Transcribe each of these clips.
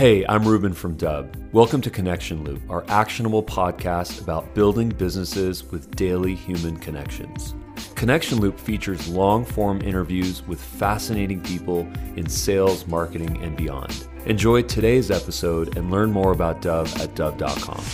Hey, I'm Ruben from Dubb. Welcome to Connection Loop, our actionable podcast about building businesses with daily human connections. Connection Loop features long form interviews with fascinating people in sales, marketing, and beyond. Enjoy today's episode and learn more about Dubb at Dubb.com.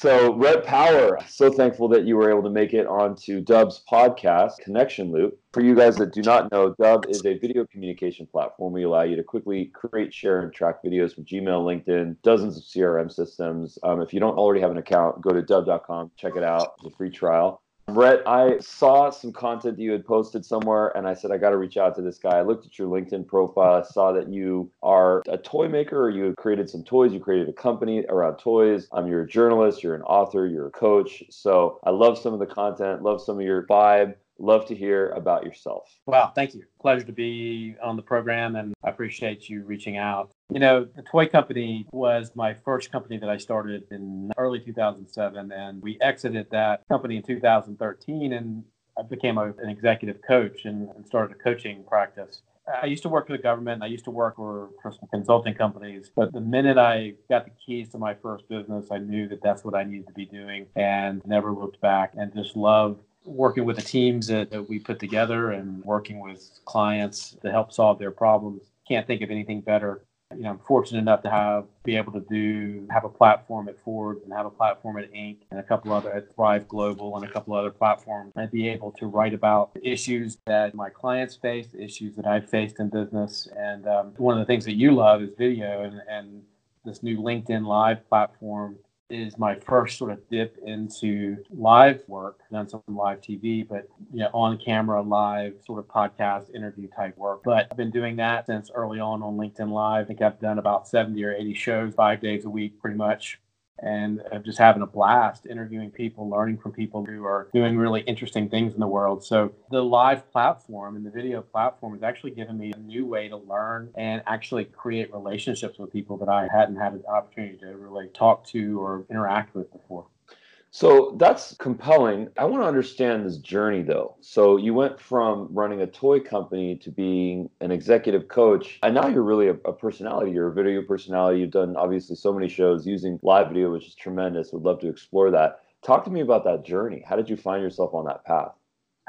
So, Rhett Power, so thankful that you were able to make it onto Dubb's podcast, Connection Loop. For you guys that do not know, Dub is a video communication platform. We allow you to quickly create, share, and track videos from Gmail, LinkedIn, dozens of CRM systems. Um, if you don't already have an account, go to dubb.com, check it out. It's a free trial. Rhett, I saw some content that you had posted somewhere, and I said I got to reach out to this guy. I looked at your LinkedIn profile. I saw that you are a toy maker, or you have created some toys. You created a company around toys. Um, you're a journalist. You're an author. You're a coach. So I love some of the content. Love some of your vibe love to hear about yourself. Wow, thank you. Pleasure to be on the program, and I appreciate you reaching out. You know, the toy company was my first company that I started in early 2007, and we exited that company in 2013, and I became a, an executive coach and, and started a coaching practice. I used to work for the government. I used to work for, for some consulting companies. But the minute I got the keys to my first business, I knew that that's what I needed to be doing and never looked back and just loved working with the teams that, that we put together and working with clients to help solve their problems. Can't think of anything better. You know, I'm fortunate enough to have be able to do have a platform at Forbes and have a platform at Inc. and a couple other at Thrive Global and a couple other platforms and be able to write about issues that my clients face, issues that I've faced in business. And um, one of the things that you love is video and, and this new LinkedIn Live platform is my first sort of dip into live work. Done some live TV, but you know, on camera, live sort of podcast interview type work. But I've been doing that since early on on LinkedIn Live. I think I've done about 70 or 80 shows, five days a week, pretty much and I'm just having a blast interviewing people, learning from people who are doing really interesting things in the world. So the live platform and the video platform has actually given me a new way to learn and actually create relationships with people that I hadn't had an opportunity to really talk to or interact with before. So that's compelling. I want to understand this journey though. So you went from running a toy company to being an executive coach, and now you're really a, a, personality. You're a video personality. You've done obviously so many shows using live video, which is tremendous. Would love to explore that. Talk to me about that journey. How did you find yourself on that path?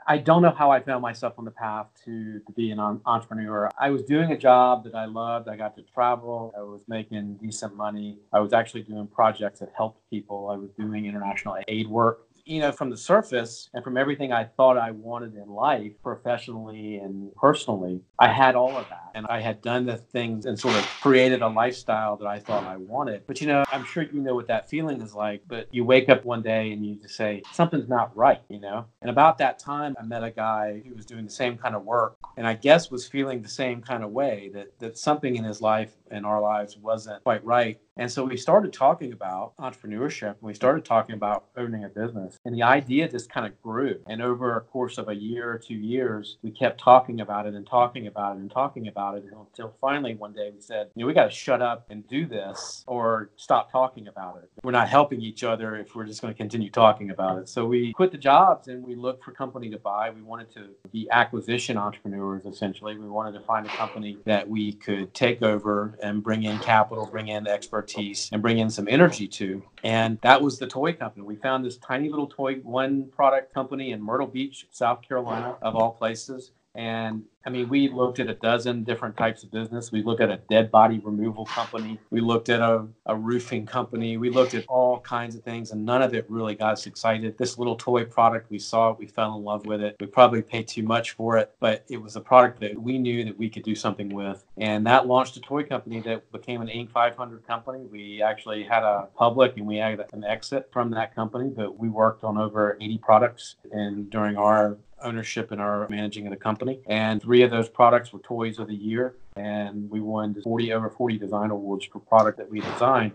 I don't know how I found myself on the path to, to be an entrepreneur. I was doing a job that I loved. I got to travel. I was making decent money. I was actually doing projects that helped people. I was doing international aid work you know, from the surface and from everything I thought I wanted in life, professionally and personally, I had all of that. And I had done the things and sort of created a lifestyle that I thought I wanted. But, you know, I'm sure you know what that feeling is like. But you wake up one day and you just say, something's not right, you know? And about that time, I met a guy who was doing the same kind of work and I guess was feeling the same kind of way that, that something in his life and our lives wasn't quite right. And so we started talking about entrepreneurship and we started talking about owning a business. And the idea just kind of grew. And over a course of a year or two years, we kept talking about it and talking about it and talking about it until finally one day we said, you know, we got to shut up and do this or stop talking about it. We're not helping each other if we're just going to continue talking about it. So we quit the jobs and we looked for company to buy. We wanted to be acquisition entrepreneurs essentially. We wanted to find a company that we could take over and bring in capital, bring in experts expertise and bring in some energy to. And that was the toy company. We found this tiny little toy one product company in Myrtle Beach, South Carolina, of all places. And I mean, we looked at a dozen different types of business. We looked at a dead body removal company. We looked at a, a roofing company. We looked at all kinds of things, and none of it really got us excited. This little toy product, we saw it, we fell in love with it. We probably paid too much for it, but it was a product that we knew that we could do something with. And that launched a toy company that became an Inc. 500 company. We actually had a public and we had an exit from that company, but we worked on over 80 products and during our ownership in our managing of the company. And three of those products were toys of the year. And we won 40 over 40 design awards for product that we designed.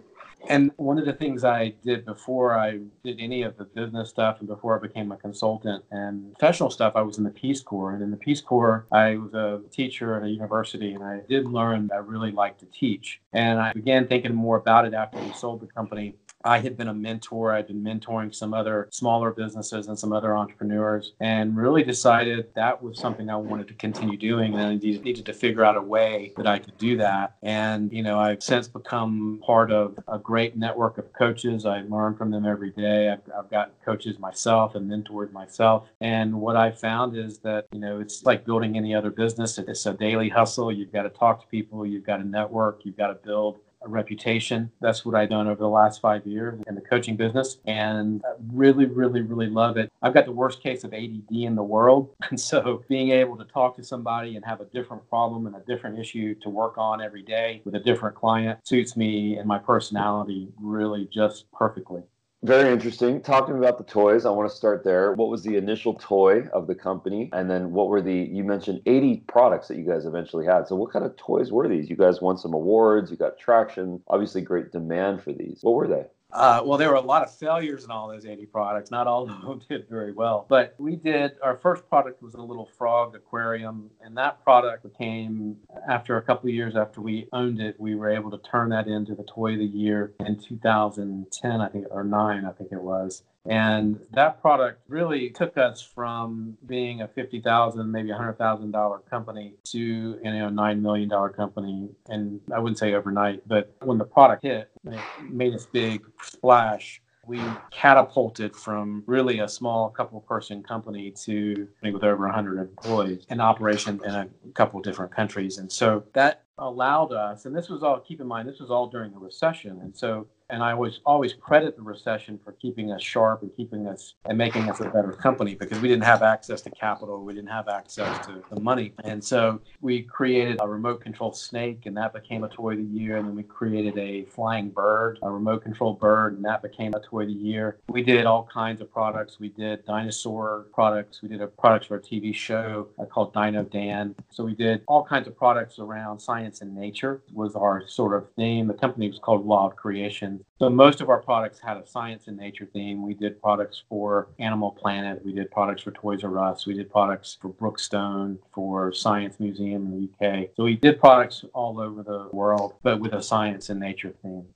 And one of the things I did before I did any of the business stuff and before I became a consultant and professional stuff, I was in the Peace Corps. And in the Peace Corps, I was a teacher at a university and I did learn I really liked to teach. And I began thinking more about it after we sold the company I had been a mentor. I'd been mentoring some other smaller businesses and some other entrepreneurs, and really decided that was something I wanted to continue doing. And I needed to figure out a way that I could do that. And, you know, I've since become part of a great network of coaches. I learn from them every day. I've, I've coaches myself and mentored myself. And what I found is that, you know, it's like building any other business. It's a daily hustle. You've got to talk to people, you've got to network, you've got to build a reputation. That's what I've done over the last five years in the coaching business and really, really, really love it. I've got the worst case of ADD in the world. And so being able to talk to somebody and have a different problem and a different issue to work on every day with a different client suits me and my personality really just perfectly. Very interesting. Talking about the toys, I want to start there. What was the initial toy of the company? And then what were the, you mentioned 80 products that you guys eventually had. So what kind of toys were these? You guys won some awards, you got traction, obviously great demand for these. What were they? Uh, well, there were a lot of failures in all those 80 products. Not all of them did very well. But we did, our first product was a little frog aquarium. And that product became, after a couple of years after we owned it, we were able to turn that into the toy of the year in 2010, I think, or nine, I think it was. And that product really took us from being a fifty thousand, maybe a hundred thousand dollar company to you know nine million dollar company. And I wouldn't say overnight, but when the product hit, it made this big splash. We catapulted from really a small couple person company to with over 100 employees in operation in a couple different countries. And so that allowed us, and this was all, keep in mind, this was all during the recession. And so and I always always credit the recession for keeping us sharp and keeping us and making us a better company because we didn't have access to capital, we didn't have access to the money, and so we created a remote control snake, and that became a toy of the year. And then we created a flying bird, a remote control bird, and that became a toy of the year. We did all kinds of products. We did dinosaur products. We did a product for a TV show uh, called Dino Dan. So we did all kinds of products around science and nature was our sort of name. The company was called Wild of Creation so most of our products had a science and nature theme. We did products for Animal Planet. We did products for Toys R Us. We did products for Brookstone, for Science Museum in the UK. So we did products all over the world, but with a science and nature theme.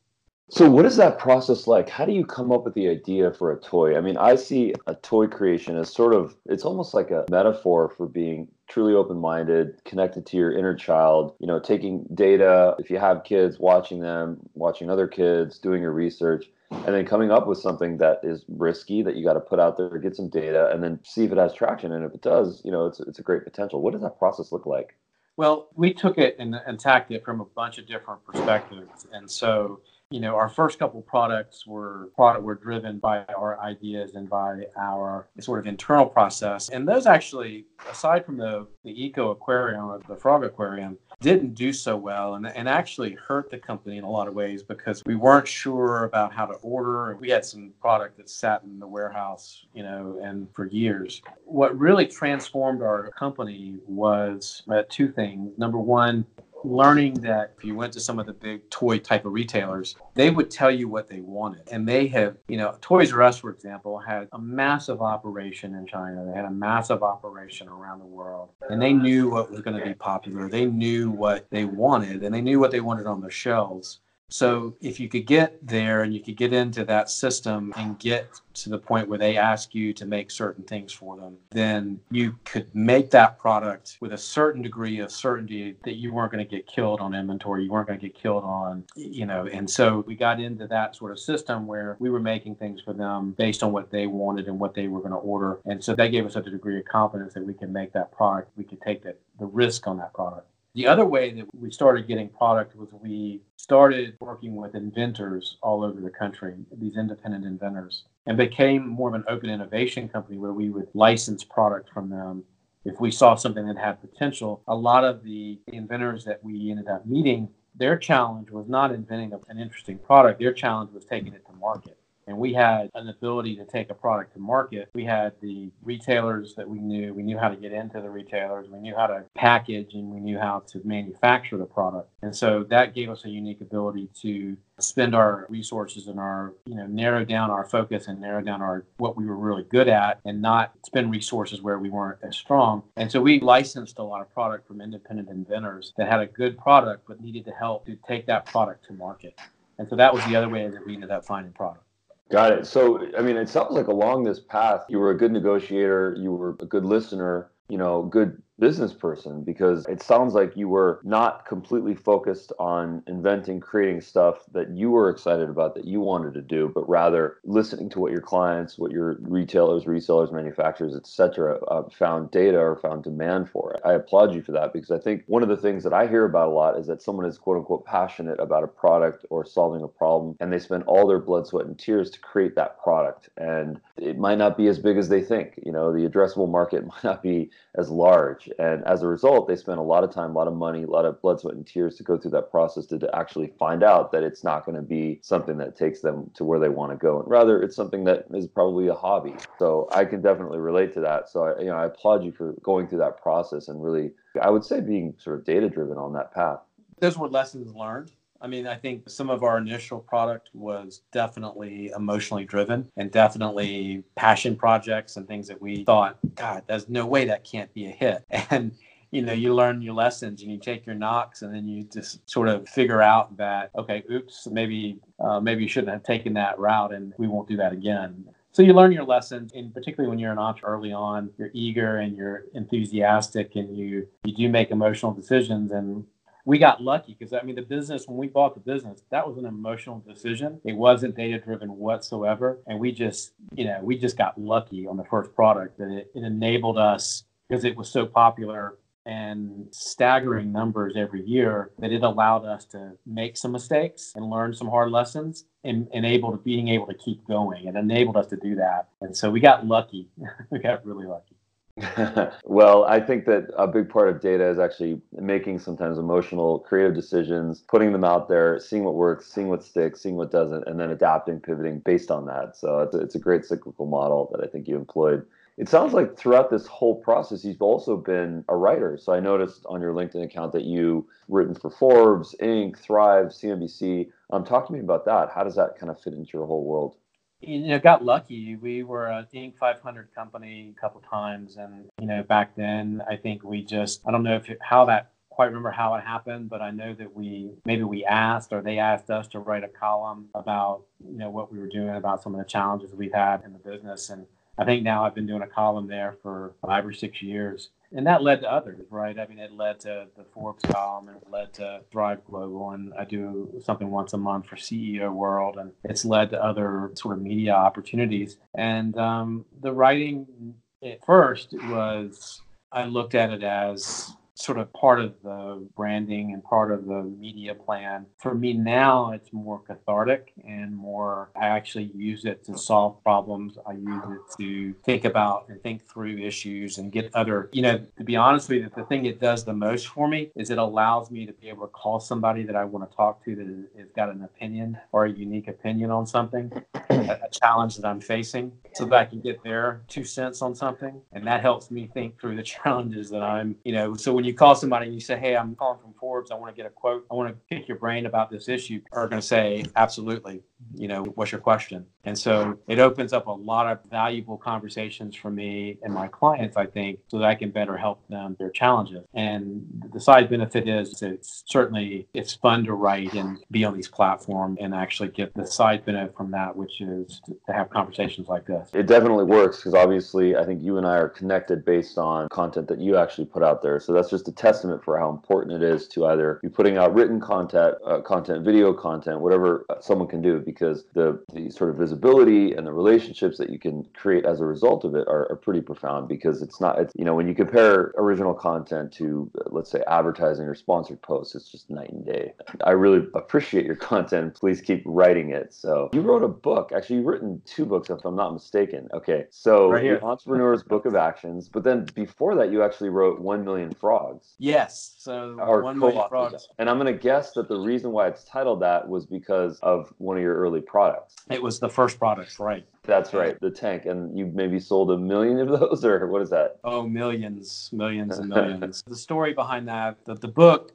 So, what is that process like? How do you come up with the idea for a toy? I mean, I see a toy creation as sort of, it's almost like a metaphor for being truly open minded, connected to your inner child, you know, taking data, if you have kids, watching them, watching other kids, doing your research, and then coming up with something that is risky that you got to put out there, get some data, and then see if it has traction. And if it does, you know, it's, it's a great potential. What does that process look like? Well, we took it and attacked it from a bunch of different perspectives. And so, you know, our first couple products were product were driven by our ideas and by our sort of internal process. And those actually, aside from the the eco aquarium, or the frog aquarium, didn't do so well and, and actually hurt the company in a lot of ways because we weren't sure about how to order. We had some product that sat in the warehouse, you know, and for years. What really transformed our company was uh, two things. Number one, learning that if you went to some of the big toy type of retailers, they would tell you what they wanted. And they have, you know, Toys R Us, for example, had a massive operation in China. They had a massive operation around the world. And they knew what was going to be popular. They knew what they wanted and they knew what they wanted on their shelves. So if you could get there and you could get into that system and get to the point where they ask you to make certain things for them, then you could make that product with a certain degree of certainty that you weren't going to get killed on inventory, you weren't going to get killed on, you know. And so we got into that sort of system where we were making things for them based on what they wanted and what they were going to order. And so that gave us such a degree of confidence that we can make that product, we could take the, the risk on that product. The other way that we started getting product was we started working with inventors all over the country, these independent inventors, and became more of an open innovation company where we would license product from them. If we saw something that had potential, a lot of the inventors that we ended up meeting, their challenge was not inventing an interesting product, their challenge was taking it to market and we had an ability to take a product to market. We had the retailers that we knew. We knew how to get into the retailers. We knew how to package and we knew how to manufacture the product. And so that gave us a unique ability to spend our resources and our, you know, narrow down our focus and narrow down our what we were really good at and not spend resources where we weren't as strong. And so we licensed a lot of product from independent inventors that had a good product but needed to help to take that product to market. And so that was the other way that we ended up finding product. Got it. So, I mean, it sounds like along this path, you were a good negotiator, you were a good listener, you know, good business person because it sounds like you were not completely focused on inventing, creating stuff that you were excited about that you wanted to do, but rather listening to what your clients, what your retailers, resellers, manufacturers, etc., uh, found data or found demand for. I applaud you for that because I think one of the things that I hear about a lot is that someone is quote unquote passionate about a product or solving a problem, and they spend all their blood, sweat, and tears to create that product, and it might not be as big as they think. You know, the addressable market might not be as large and as a result, they spend a lot of time, a lot of money, a lot of blood, sweat, and tears to go through that process to, to actually find out that it's not going to be something that takes them to where they want to go. And rather, it's something that is probably a hobby. So I can definitely relate to that. So I, you know, I applaud you for going through that process and really, I would say, being sort of data driven on that path. Those were lessons learned I mean, I think some of our initial product was definitely emotionally driven and definitely passion projects and things that we thought, God, there's no way that can't be a hit. And you know, you learn your lessons and you take your knocks, and then you just sort of figure out that, okay, oops, maybe uh, maybe you shouldn't have taken that route, and we won't do that again. So you learn your lessons, and particularly when you're an entrepreneur early on, you're eager and you're enthusiastic, and you you do make emotional decisions, and we got lucky because I mean the business when we bought the business that was an emotional decision. It wasn't data driven whatsoever, and we just you know we just got lucky on the first product that it, it enabled us because it was so popular and staggering numbers every year that it allowed us to make some mistakes and learn some hard lessons and, and able to being able to keep going. and enabled us to do that. And so we got lucky. we got really lucky. well, I think that a big part of data is actually making sometimes emotional, creative decisions, putting them out there, seeing what works, seeing what sticks, seeing what doesn't, and then adapting, pivoting based on that. So it's a, it's a great cyclical model that I think you employed. It sounds like throughout this whole process, you've also been a writer. So I noticed on your LinkedIn account that you written for Forbes, Inc., Thrive, CNBC. Um, talk to me about that. How does that kind of fit into your whole world? You know, got lucky. We were a Inc. 500 company a couple times, and you know, back then, I think we just I don't know if how that quite remember how it happened, but I know that we maybe we asked or they asked us to write a column about you know what we were doing about some of the challenges we've had in the business, and I think now I've been doing a column there for five or six years and that led to others, right? I mean, it led to the Forbes column, and it led to Thrive Global, and I do something once a month for CEO World, and it's led to other sort of media opportunities. And um, the writing at first was I looked at it as sort of part of the branding and part of the media plan. For me now, it's more cathartic and more, I actually use it to solve problems. I use it to think about and think through issues and get other, you know, to be honest with you, the thing it does the most for me is it allows me to be able to call somebody that I want to talk to that has got an opinion or a unique opinion on something, a challenge that I'm facing, so that I can get their two cents on something. And that helps me think through the challenges that I'm, you know, so when you call somebody and you say, Hey, I'm calling from Forbes. I want to get a quote. I want to pick your brain about this issue. Are going to say, Absolutely. You know, what's your question? And so it opens up a lot of valuable conversations for me and my clients, I think, so that I can better help them their challenges. And the side benefit is it's certainly it's fun to write and be on these platforms and actually get the side benefit from that, which is to have conversations like this. It definitely works because obviously I think you and I are connected based on content that you actually put out there. So that's just a testament for how important it is to either be putting out written content, uh, content, video content, whatever someone can do, because the, the sort of visibility and the relationships that you can create as a result of it are, are pretty profound. Because it's not, it's, you know, when you compare original content to, uh, let's say, advertising or sponsored posts, it's just night and day. I really appreciate your content. Please keep writing it. So you wrote a book. Actually, you've written two books, if I'm not mistaken. Okay, so right here. Entrepreneur's Book of Actions. But then before that, you actually wrote One Million Frogs. Yes. So or one million frogs. And I'm going to guess that the reason why it's titled that was because of one of your early products. It was the first product, right? That's right, the tank. And you maybe sold a million of those, or what is that? Oh, millions, millions and millions. the story behind that, the, the book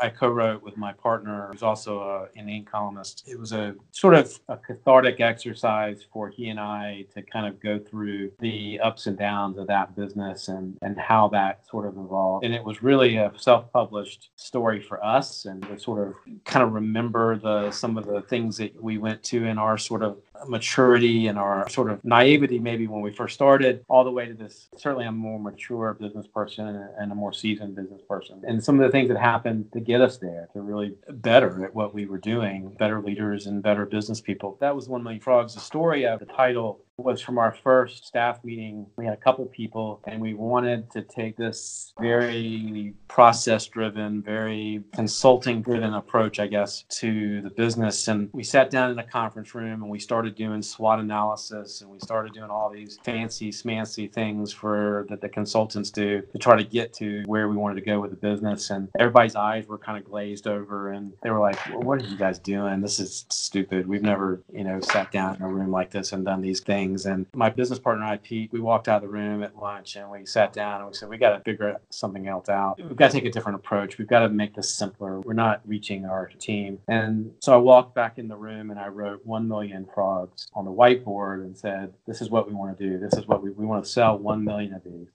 I co wrote with my partner, who's also a, an Inc. columnist, it was a sort of a cathartic exercise for he and I to kind of go through the ups and downs of that business and, and how that sort of evolved. And it was really a self published story for us and to sort of kind of remember the some of the things that we went to in our sort of maturity and our sort of naivety maybe when we first started all the way to this certainly a more mature business person and a more seasoned business person. And some of the things that happened to get us there to really better at what we were doing better leaders and better business people that was one of million frogs. The story of the title was from our first staff meeting. We had a couple people, and we wanted to take this very process driven, very consulting driven approach, I guess, to the business. And we sat down in a conference room and we started doing SWOT analysis and we started doing all these fancy, smancy things for that the consultants do to try to get to where we wanted to go with the business. And everybody's eyes were kind of glazed over and they were like, well, What are you guys doing? This is stupid. We've never, you know, sat down in a room like this and done these things things. And my business partner and I, Pete, we walked out of the room at lunch and we sat down and we said, we got to figure something else out. We've got to take a different approach. We've got to make this simpler. We're not reaching our team. And so I walked back in the room and I wrote 1 million frogs on the whiteboard and said, this is what we want to do. This is what we, we want to sell 1 million of these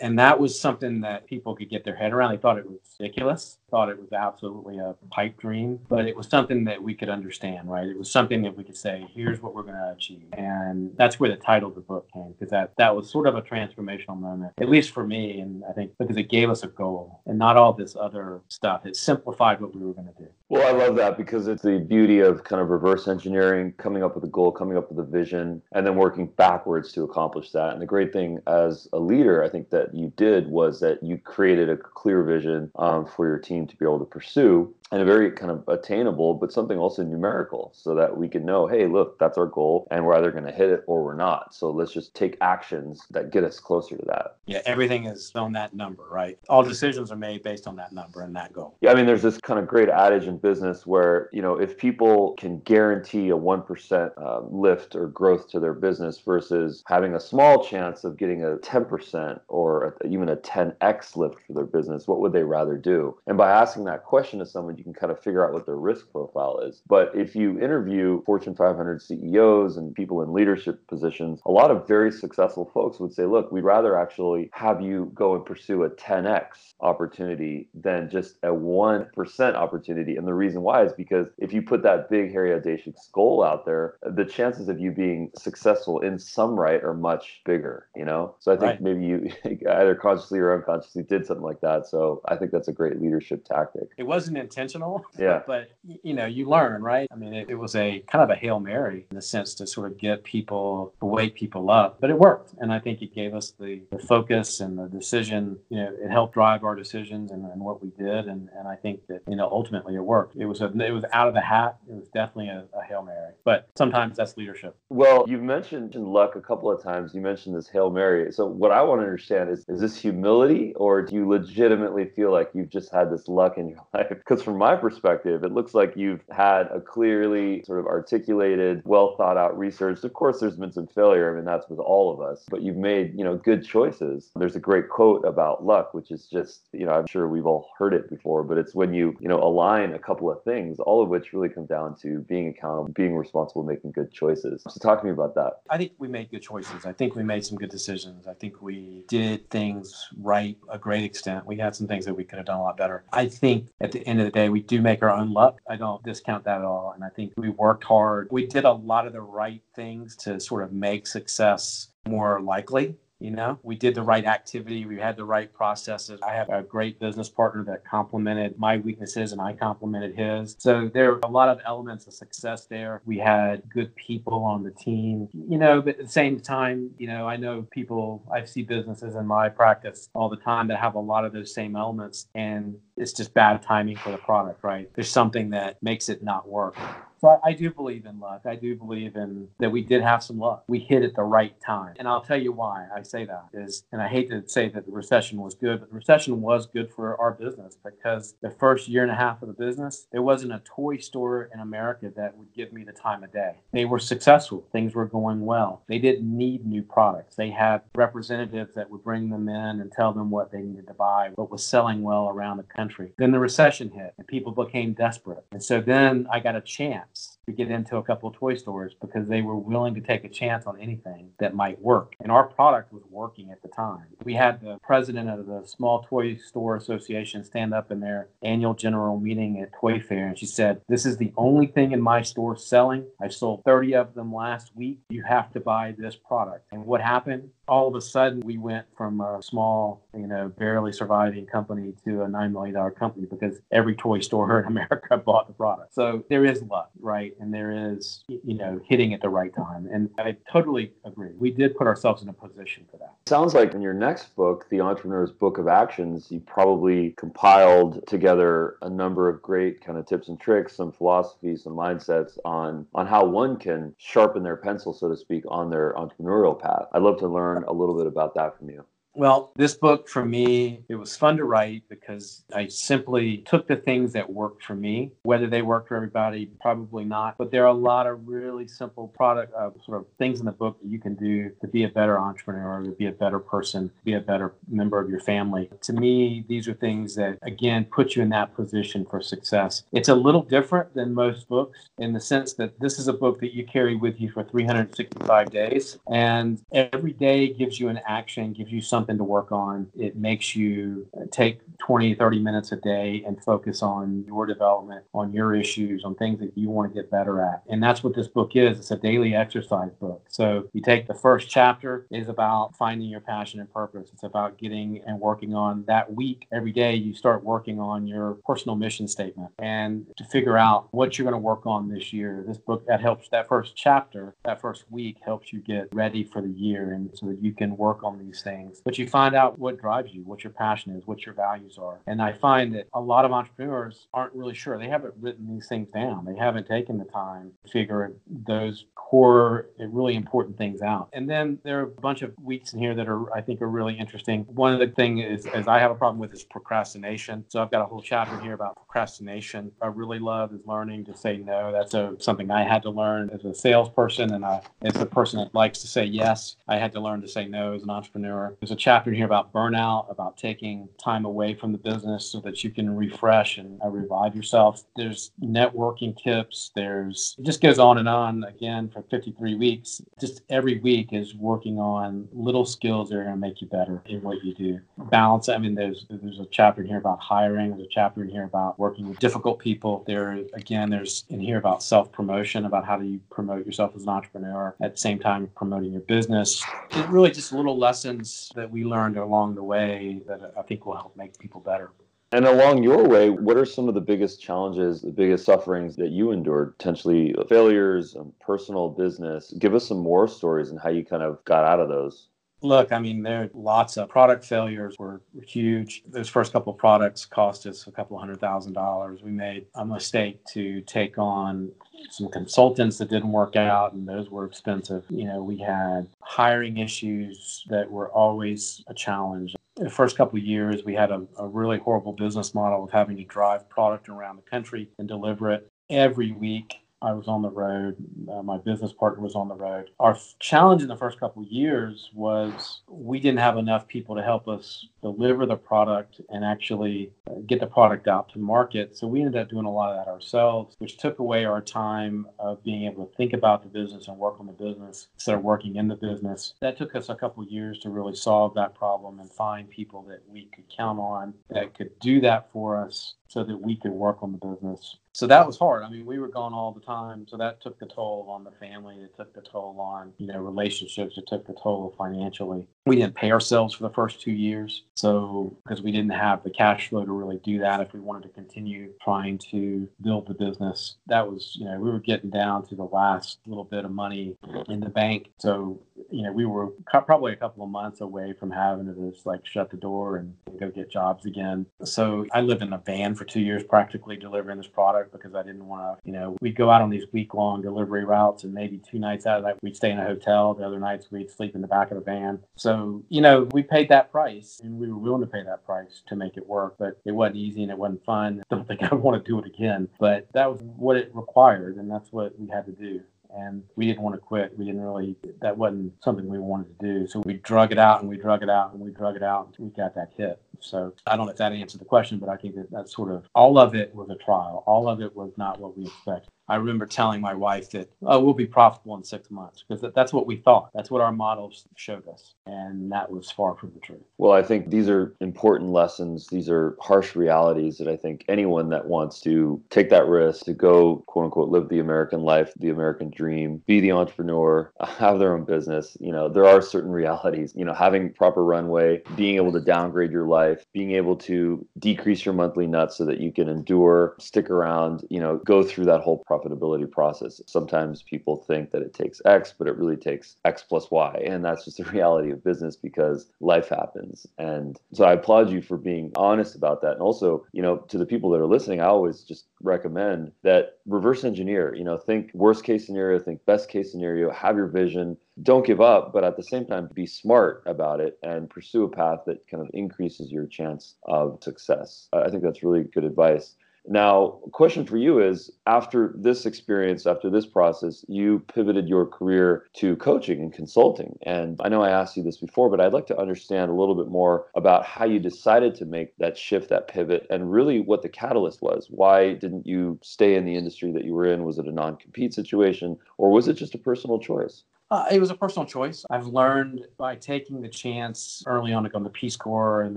and that was something that people could get their head around. They thought it was ridiculous, thought it was absolutely a pipe dream, but it was something that we could understand, right? It was something that we could say, here's what we're going to achieve. And that's where the title of the book came, because that, that was sort of a transformational moment, at least for me. And I think because it gave us a goal and not all this other stuff. It simplified what we were going to do. Well, I love that because it's the beauty of kind of reverse engineering, coming up with a goal, coming up with a vision, and then working backwards to accomplish that. And the great thing as a leader, I think that you did was that you created a clear vision um, for your team to be able to pursue and a very kind of attainable, but something also numerical so that we can know, hey, look, that's our goal and we're either going to hit it or we're not. So let's just take actions that get us closer to that. Yeah, everything is on that number, right? All decisions are made based on that number and that goal. Yeah, I mean, there's this kind of great adage in business where, you know, if people can guarantee a 1% uh, lift or growth to their business versus having a small chance of getting a 10% or a, even a 10x lift for their business, what would they rather do? And by asking that question to someone, you can kind of figure out what their risk profile is. But if you interview Fortune 500 CEOs and people in leadership positions, a lot of very successful folks would say, look, we'd rather actually have you go and pursue a 10x opportunity than just a 1% opportunity. And the reason why is because if you put that big, hairy, audacious goal out there, the chances of you being successful in some right are much bigger, you know? So I think right. maybe you either consciously or unconsciously did something like that. So I think that's a great leadership tactic. It wasn't intentional intentional. Yeah. But you know, you learn, right? I mean, it, it, was a kind of a hail mary in the sense to sort of get people, wake people up, but it worked, and I think it gave us the, the focus and the decision. You know, it helped drive our decisions and, and what we did, and, and I think that you know ultimately it worked. It was a, it was out of the hat. It was definitely a, a hail mary, but sometimes that's leadership. Well, you've mentioned luck a couple of times. You mentioned this hail mary. So what I want to understand is, is this humility, or do you legitimately feel like you've just had this luck in your life? Because from my perspective, it looks like you've had a clearly sort of articulated, well thought out research. Of course, there's been some failure. I mean, that's with all of us, but you've made, you know, good choices. There's a great quote about luck, which is just, you know, I'm sure we've all heard it before, but it's when you, you know, align a couple of things, all of which really come down to being accountable, being responsible, making good choices. So talk to me about that. I think we made good choices. I think we made some good decisions. I think we did things right a great extent. We had some things that we could have done a lot better. I think at the end of the day, we do make our own luck. I don't discount that at all. And I think we worked hard. We did a lot of the right things to sort of make success more likely you know we did the right activity we had the right processes. I have a great business partner that complemented my weaknesses and i complemented his. So there are a lot of elements of success there. We had good people on the team. You know but at the same time you know i know people i see businesses in my practice all the time that have a lot of those same elements and it's just bad timing for the product right? There's something that makes it not work So I, I, do believe in luck. I do believe in that we did have some luck. We hit at the right time. And I'll tell you why I say that is, and I hate to say that the recession was good, but the recession was good for our business because the first year and a half of the business, there wasn't a toy store in America that would give me the time of day. They were successful. Things were going well. They didn't need new products. They had representatives that would bring them in and tell them what they needed to buy, what was selling well around the country. Then the recession hit and people became desperate. And so then I got a chance to get into a couple of toy stores because they were willing to take a chance on anything that might work. And our product was working at the time. We had the president of the Small Toy Store Association stand up in their annual general meeting at Toy Fair and she said, This is the only thing in my store selling. I sold 30 of them last week. You have to buy this product. And what happened? All of a sudden, we went from a small, you know, barely surviving company to a $9 million company because every toy store in America bought the product. So there is luck, right? and there is, you know, hitting at the right time. And I totally agree. We did put ourselves in a position for that. Sounds like in your next book, The Entrepreneur's Book of Actions, you probably compiled together a number of great kind of tips and tricks, some philosophies, some mindsets on on how one can sharpen their pencil, so to speak, on their entrepreneurial path. I'd love to learn a little bit about that from you. Well, this book for me, it was fun to write because I simply took the things that worked for me. Whether they work for everybody, probably not. But there are a lot of really simple product uh, sort of things in the book that you can do to be a better entrepreneur, to be a better person, be a better member of your family. To me, these are things that again put you in that position for success. It's a little different than most books in the sense that this is a book that you carry with you for 365 days, and every day gives you an action, gives you something something to work on. It makes you take 20, 30 minutes a day and focus on your development, on your issues, on things that you want to get better at. And that's what this book is. It's a daily exercise book. So you take the first chapter is about finding your passion and purpose. It's about getting and working on that week. Every day you start working on your personal mission statement and to figure out what you're going to work on this year. This book that helps that first chapter, that first week helps you get ready for the year and so that you can work on these things. But you find out what drives you, what your passion is, what your values are. And I find that a lot of entrepreneurs aren't really sure. They haven't written these things down. They haven't taken the time to figure those core eh, really important things out. And then there are a bunch of weeks in here that are I think are really interesting. One of the things is, I have a problem with is procrastination. So I've got a whole chapter here about procrastination. I really love is learning to say no. That's a, something I had to learn as a salesperson and I, as a person that likes to say yes. I had to learn to say no as an entrepreneur. There's a chapter here about burnout, about taking time away from the business so that you can refresh and uh, revive yourself. There's networking tips. There's it just goes on and on again for 53 weeks. Just every week is working on little skills that are going to make you better in what you do. Balance. I mean, there's there's a chapter in here about hiring. There's a chapter in here about working with difficult people. There again, there's in here about self promotion, about how do you promote yourself as an entrepreneur at the same time promoting your business. It really just little lessons that we learned along the way that I think will help make people better. And along your way, what are some of the biggest challenges, the biggest sufferings that you endured? Potentially failures, um, personal business. Give us some more stories and how you kind of got out of those. Look, I mean, there are lots of product failures were huge. Those first couple of products cost us a couple hundred thousand dollars. We made a mistake to take on some consultants that didn't work out, and those were expensive. You know, we had hiring issues that were always a challenge the first couple of years, we had a, a, really horrible business model of having to drive product around the country and deliver it every week. I was on the road. Uh, my business partner was on the road. Our f- challenge in the first couple of years was we didn't have enough people to help us deliver the product and actually uh, get the product out to market. So we ended up doing a lot of that ourselves, which took away our time of being able to think about the business and work on the business instead of working in the business. That took us a couple of years to really solve that problem and find people that we could count on that could do that for us so that we could work on the business. So that was hard. I mean, we were gone all the time, so that took the toll on the family. It took the toll on you know relationships. It took the toll financially. We didn't pay ourselves for the first two years, so because we didn't have the cash flow to really do that, if we wanted to continue trying to build the business, that was you know we were getting down to the last little bit of money in the bank. So you know, we were probably a couple of months away from having to just like shut the door and go get jobs again. So I lived in a van for two years, practically delivering this product because I didn't want to, you know, we'd go out on these week long delivery routes and maybe two nights out of that, we'd stay in a hotel. The other nights we'd sleep in the back of the van. So, you know, we paid that price and we were willing to pay that price to make it work, but it wasn't easy and it wasn't fun. I don't think I want to do it again, but that was what it required. And that's what we had to do and we didn't want to quit. We didn't really, that wasn't something we wanted to do. So we drug it out and we drug it out and we drug it out until we got that hit. So I don't know if that answered the question, but I think that that's sort of all of it was a trial. All of it was not what we expected. I remember telling my wife that, oh, we'll be profitable in six months because that's what we thought. That's what our models showed us. And that was far from the truth. Well, I think these are important lessons. These are harsh realities that I think anyone that wants to take that risk to go, quote unquote, live the American life, the American dream, be the entrepreneur, have their own business, you know, there are certain realities. You know, having proper runway, being able to downgrade your life, being able to decrease your monthly nuts so that you can endure, stick around, you know, go through that whole process profitability process. Sometimes people think that it takes X, but it really takes X plus Y. And that's just the reality of business because life happens. And so I applaud you for being honest about that. And also, you know, to the people that are listening, I always just recommend that reverse engineer, you know, think worst case scenario, think best case scenario, have your vision, don't give up, but at the same time, be smart about it and pursue a path that kind of increases your chance of success. I think that's really good advice. Now, question for you is after this experience, after this process, you pivoted your career to coaching and consulting. And I know I asked you this before, but I'd like to understand a little bit more about how you decided to make that shift, that pivot, and really what the catalyst was. Why didn't you stay in the industry that you were in? Was it a non compete situation, or was it just a personal choice? Uh, it was a personal choice. I've learned by taking the chance early on to go in the Peace Corps and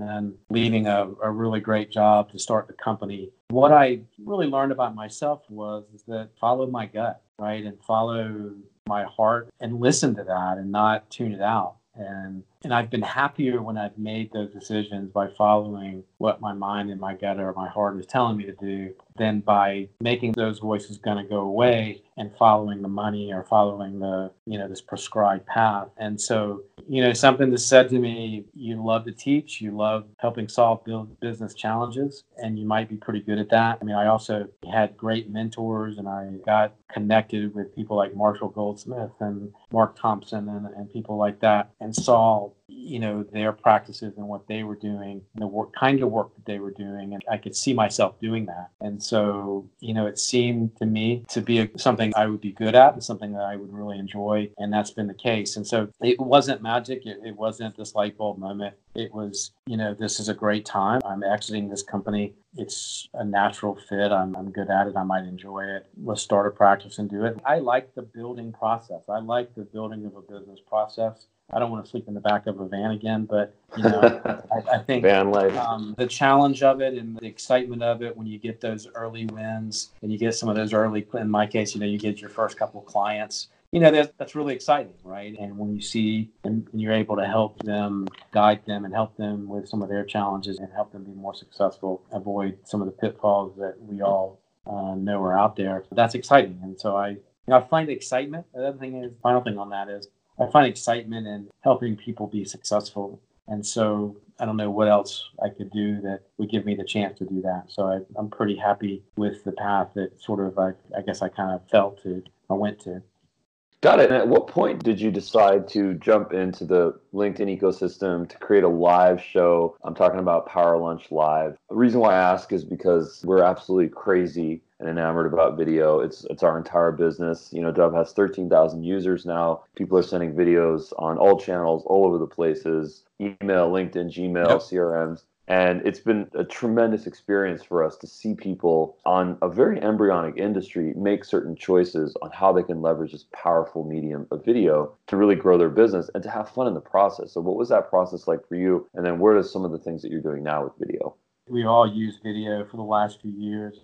then leaving a, a really great job to start the company. What I really learned about myself was that follow my gut, right? And follow my heart and listen to that and not tune it out. And and I've been happier when I've made those decisions by following what my mind and my gut or my heart is telling me to do than by making those voices going to go away and following the money or following the, you know, this prescribed path. And so, you know, something that said to me, you love to teach, you love helping solve business challenges, and you might be pretty good at that. I mean, I also had great mentors and I got connected with people like Marshall Goldsmith and Mark Thompson and, and people like that and saw you know their practices and what they were doing the work kind of work that they were doing and i could see myself doing that. And so you know it seemed to me to be a, something i would be good at and something that i would really enjoy and that's been the case. And so it wasn't magic. It, it wasn't this light bulb moment. It was you know this is a great time. I'm exiting this company. It's a natural fit. I'm, I'm good at it. I might enjoy it. Let's start a practice and do it. I like the building process. I like the building of a business process I don't want to sleep in the back of a van again, but you know, I, I, think van life. Um, the challenge of it and the excitement of it when you get those early wins and you get some of those early, in my case, you know, you get your first couple of clients. You know, that's, that's really exciting, right? And when you see and you're able to help them, guide them, and help them with some of their challenges and help them be more successful, avoid some of the pitfalls that we all uh, know are out there, that's exciting. And so I, you know, I find excitement. The other thing is, final thing on that is I find excitement in helping people be successful. And so I don't know what else I could do that would give me the chance to do that. So I, am pretty happy with the path that sort of I, I guess I kind of felt to I went to. Got it. And at what point did you decide to jump into the LinkedIn ecosystem to create a live show? I'm talking about Power Lunch Live. The reason why I ask is because we're absolutely crazy and enamored about video. It's it's our entire business. You know, Dubb has 13,000 users now. People are sending videos on all channels, all over the places, email, LinkedIn, Gmail, yep. CRMs. And it's been a tremendous experience for us to see people on a very embryonic industry make certain choices on how they can leverage this powerful medium of video to really grow their business and to have fun in the process. So, what was that process like for you? And then, where are some of the things that you're doing now with video? We all use video for the last few years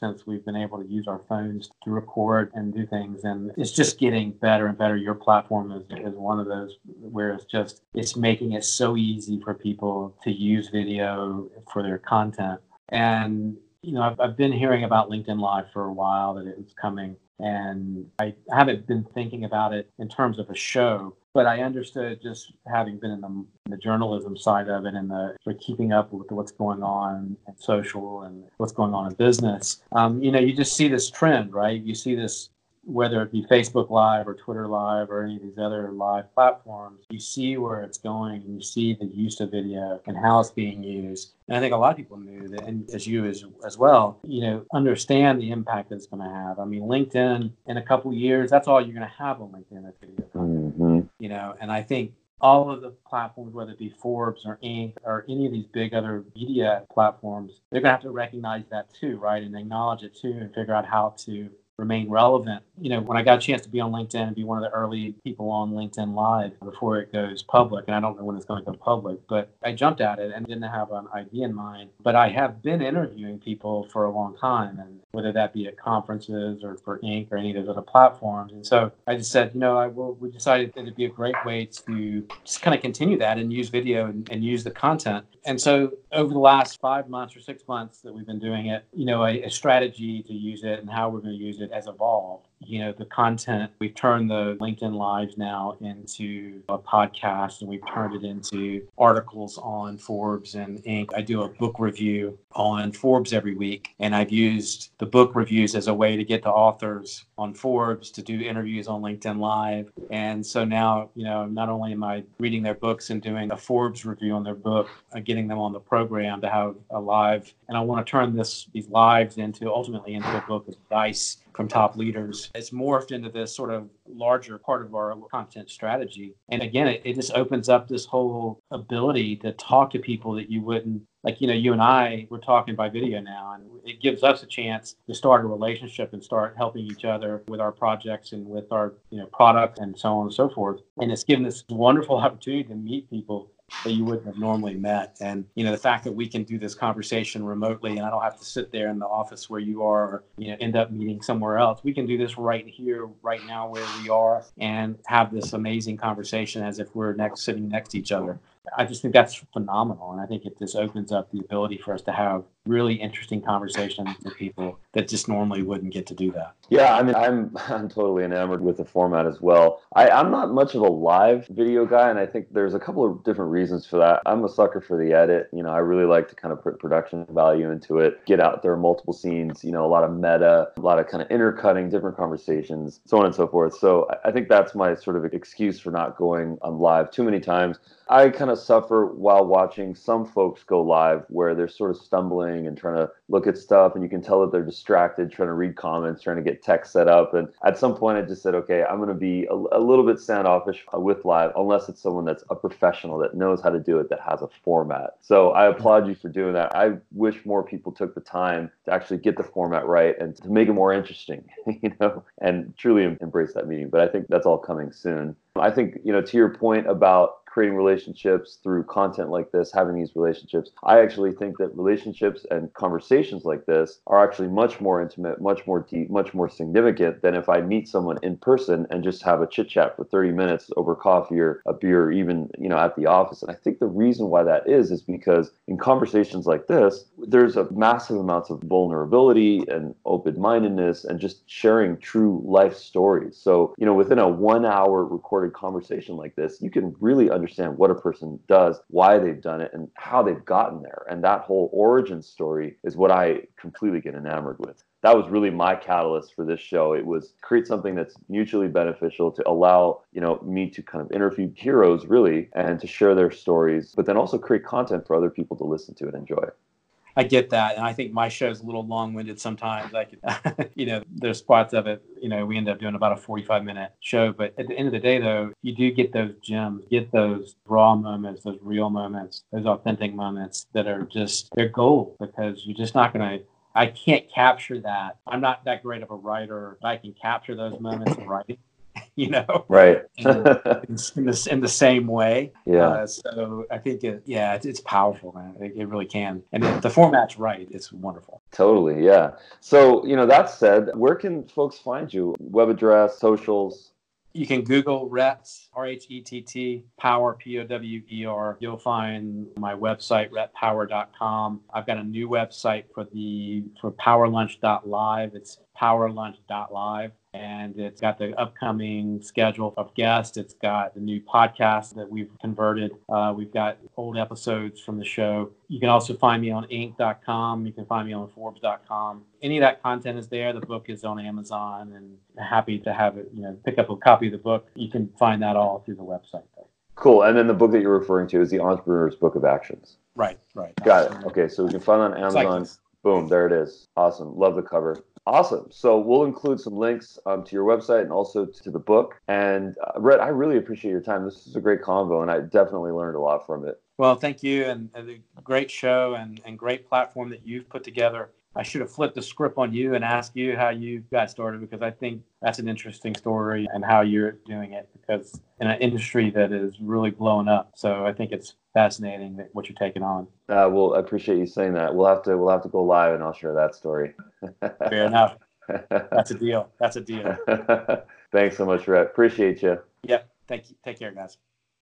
since we've been able to use our phones to record and do things and it's just getting better and better. Your platform is, is one of those where it's just it's making it so easy for people to use video for their content. And you know, I've, I've been hearing about LinkedIn Live for a while that it was coming, and I haven't been thinking about it in terms of a show, but I understood just having been in the, the journalism side of it and the for keeping up with what's going on in social and what's going on in business. Um, you know, you just see this trend, right? You see this whether it be Facebook Live or Twitter Live or any of these other live platforms, you see where it's going and you see the use of video and how it's being used. And I think a lot of people knew that, and as you as, as well, you know, understand the impact that it's going to have. I mean, LinkedIn in a couple years, that's all you're going to have on LinkedIn, is video. You know, and I think all of the platforms, whether it be Forbes or Inc. or any of these big other media platforms, they're going to have to recognize that too, right? And acknowledge it too and figure out how to remain relevant. You know, when I got a chance to be on LinkedIn and be one of the early people on LinkedIn Live before it goes public, and I don't know when it's going to go public, but I jumped at it and didn't have an idea in mind. But I have been interviewing people for a long time, and whether that be at conferences or for Inc. or any of those other platforms. And so I just said, you know, I will, we decided that it'd be a great way to just kind of continue that and use video and, and use the content. And so over the last five months or six months that we've been doing it, you know, a, a strategy to use it and how we're going to use it has evolved. You know the content we've turned the linkedin lives now into a podcast and we've turned it into articles on forbes and inc. I do a book review on forbes every week and i've used the book reviews as a way to get the authors on forbes to do interviews on linkedin live. And so now you know not only am i reading their books and doing a forbes review on their book uh, getting them on the program to have a live and i want to turn this these lives into ultimately into a book of advice from top leaders. It's morphed into this sort of larger part of our content strategy. And again, it, it just opens up this whole ability to talk to people that you wouldn't like you know you and i we're talking by video now and it gives us a chance to start a relationship and start helping each other with our projects and with our you know products and so on and so forth and it's given this wonderful opportunity to meet people that you wouldn't have normally met. And you know, the fact that we can do this conversation remotely, and I don't have to sit there in the office where you are, or you know, end up meeting somewhere else. We can do this right here, right now, where we are, and have this amazing conversation as if we're next sitting next to each other. I just think that's phenomenal. And I think it just opens up the ability for us to have really interesting conversations with people that just normally wouldn't get to do that. Yeah, I mean, I'm I'm totally enamored with the format as well. I, I'm not much of a live video guy, and I think there's a couple of different reasons for that. I'm a sucker for the edit. You know, I really like to kind of put production value into it, get out there multiple scenes, you know, a lot of meta, a lot of kind of intercutting, different conversations, so on and so forth. So I think that's my sort of excuse for not going on live too many times. I kind of suffer while watching some folks go live where they're sort of stumbling and trying to look at stuff, and you can tell that they're distracted, trying to read comments, trying to get text set up. And at some point, I just said, okay, I'm going to be a, a, little bit standoffish uh, with live, unless it's someone that's a professional that knows how to do it, that has a format. So I applaud you for doing that. I wish more people took the time to actually get the format right and to make it more interesting, you know, and truly embrace that meeting. But I think that's all coming soon. I think, you know, to your point about creating relationships through content like this, having these relationships. I actually think that relationships and conversations like this are actually much more intimate, much more deep, much more significant than if I meet someone in person and just have a chit chat for 30 minutes over coffee or a beer, or even you know at the office. And I think the reason why that is is because in conversations like this, there's a massive amounts of vulnerability and open-mindedness and just sharing true life stories. So you know within a one-hour recorded conversation like this, you can really understand understand what a person does, why they've done it, and how they've gotten there. And that whole origin story is what I completely get enamored with. That was really my catalyst for this show. It was create something that's mutually beneficial to allow, you know, me to kind of interview heroes really and to share their stories, but then also create content for other people to listen to and enjoy. I get that, and I think my show's a little long-winded sometimes. Like, you know, there's spots of it. You know, we end up doing about a 45-minute show, but at the end of the day, though, you do get those gems, get those raw moments, those real moments, those authentic moments that are just they're gold because you're just not going to. I can't capture that. I'm not that great of a writer. but I can capture those moments in writing. you know, right? in, in, the, in the same way. Yeah. Uh, so I think, it, yeah, it's, it's powerful, man. It, it, really can. And if the format's right, it's wonderful. Totally. Yeah. So, you know, that said, where can folks find you? Web address, socials? You can Google Rhett, R H E T T, Power, P O W E R. You'll find my website, rhettpower.com. I've got a new website for the for powerlunch.live. It's powerlunch.live and it's got the upcoming schedule of guests. It's got the new podcast that we've converted. Uh, we've got old episodes from the show. You can also find me on Inc.com. You can find me on Forbes.com. Any of that content is there. The book is on Amazon, and happy to have it. You know, pick up a copy of the book. You can find that all through the website. Though. Cool. And then the book that you're referring to is the Entrepreneur's Book of Actions. Right. Right. Got it. Okay, so we can find it on Amazon. Like Boom. There it is. Awesome. Love the cover. Awesome. So we'll include some links um, to your website and also to the book. And uh, Rhett, I really appreciate your time. This is a great convo, and I definitely learned a lot from it. Well, thank you, and, and a great show and, and great platform that you've put together. I should have flipped the script on you and asked you how you got started because I think that's an interesting story and how you're doing it because in an industry that is really blowing up. So I think it's fascinating that what you're taking on. Uh, well, I appreciate you saying that. We'll have to we'll have to go live and I'll share that story. Fair enough. That's a deal. That's a deal. Thanks so much, Rhett. Appreciate you. Yep. Thank you. Take care, guys.